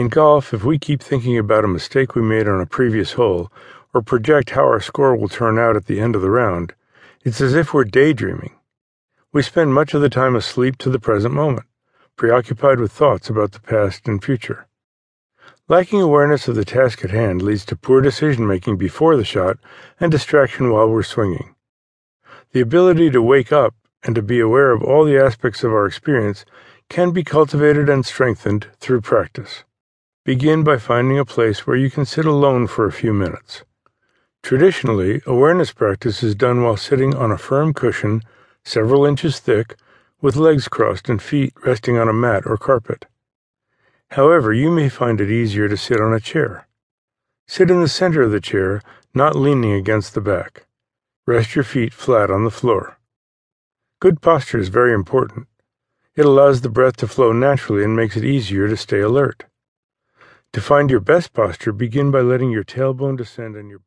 In golf, if we keep thinking about a mistake we made on a previous hole or project how our score will turn out at the end of the round, it's as if we're daydreaming. We spend much of the time asleep to the present moment, preoccupied with thoughts about the past and future. Lacking awareness of the task at hand leads to poor decision making before the shot and distraction while we're swinging. The ability to wake up and to be aware of all the aspects of our experience can be cultivated and strengthened through practice. Begin by finding a place where you can sit alone for a few minutes. Traditionally, awareness practice is done while sitting on a firm cushion several inches thick with legs crossed and feet resting on a mat or carpet. However, you may find it easier to sit on a chair. Sit in the center of the chair, not leaning against the back. Rest your feet flat on the floor. Good posture is very important. It allows the breath to flow naturally and makes it easier to stay alert. To find your best posture, begin by letting your tailbone descend on your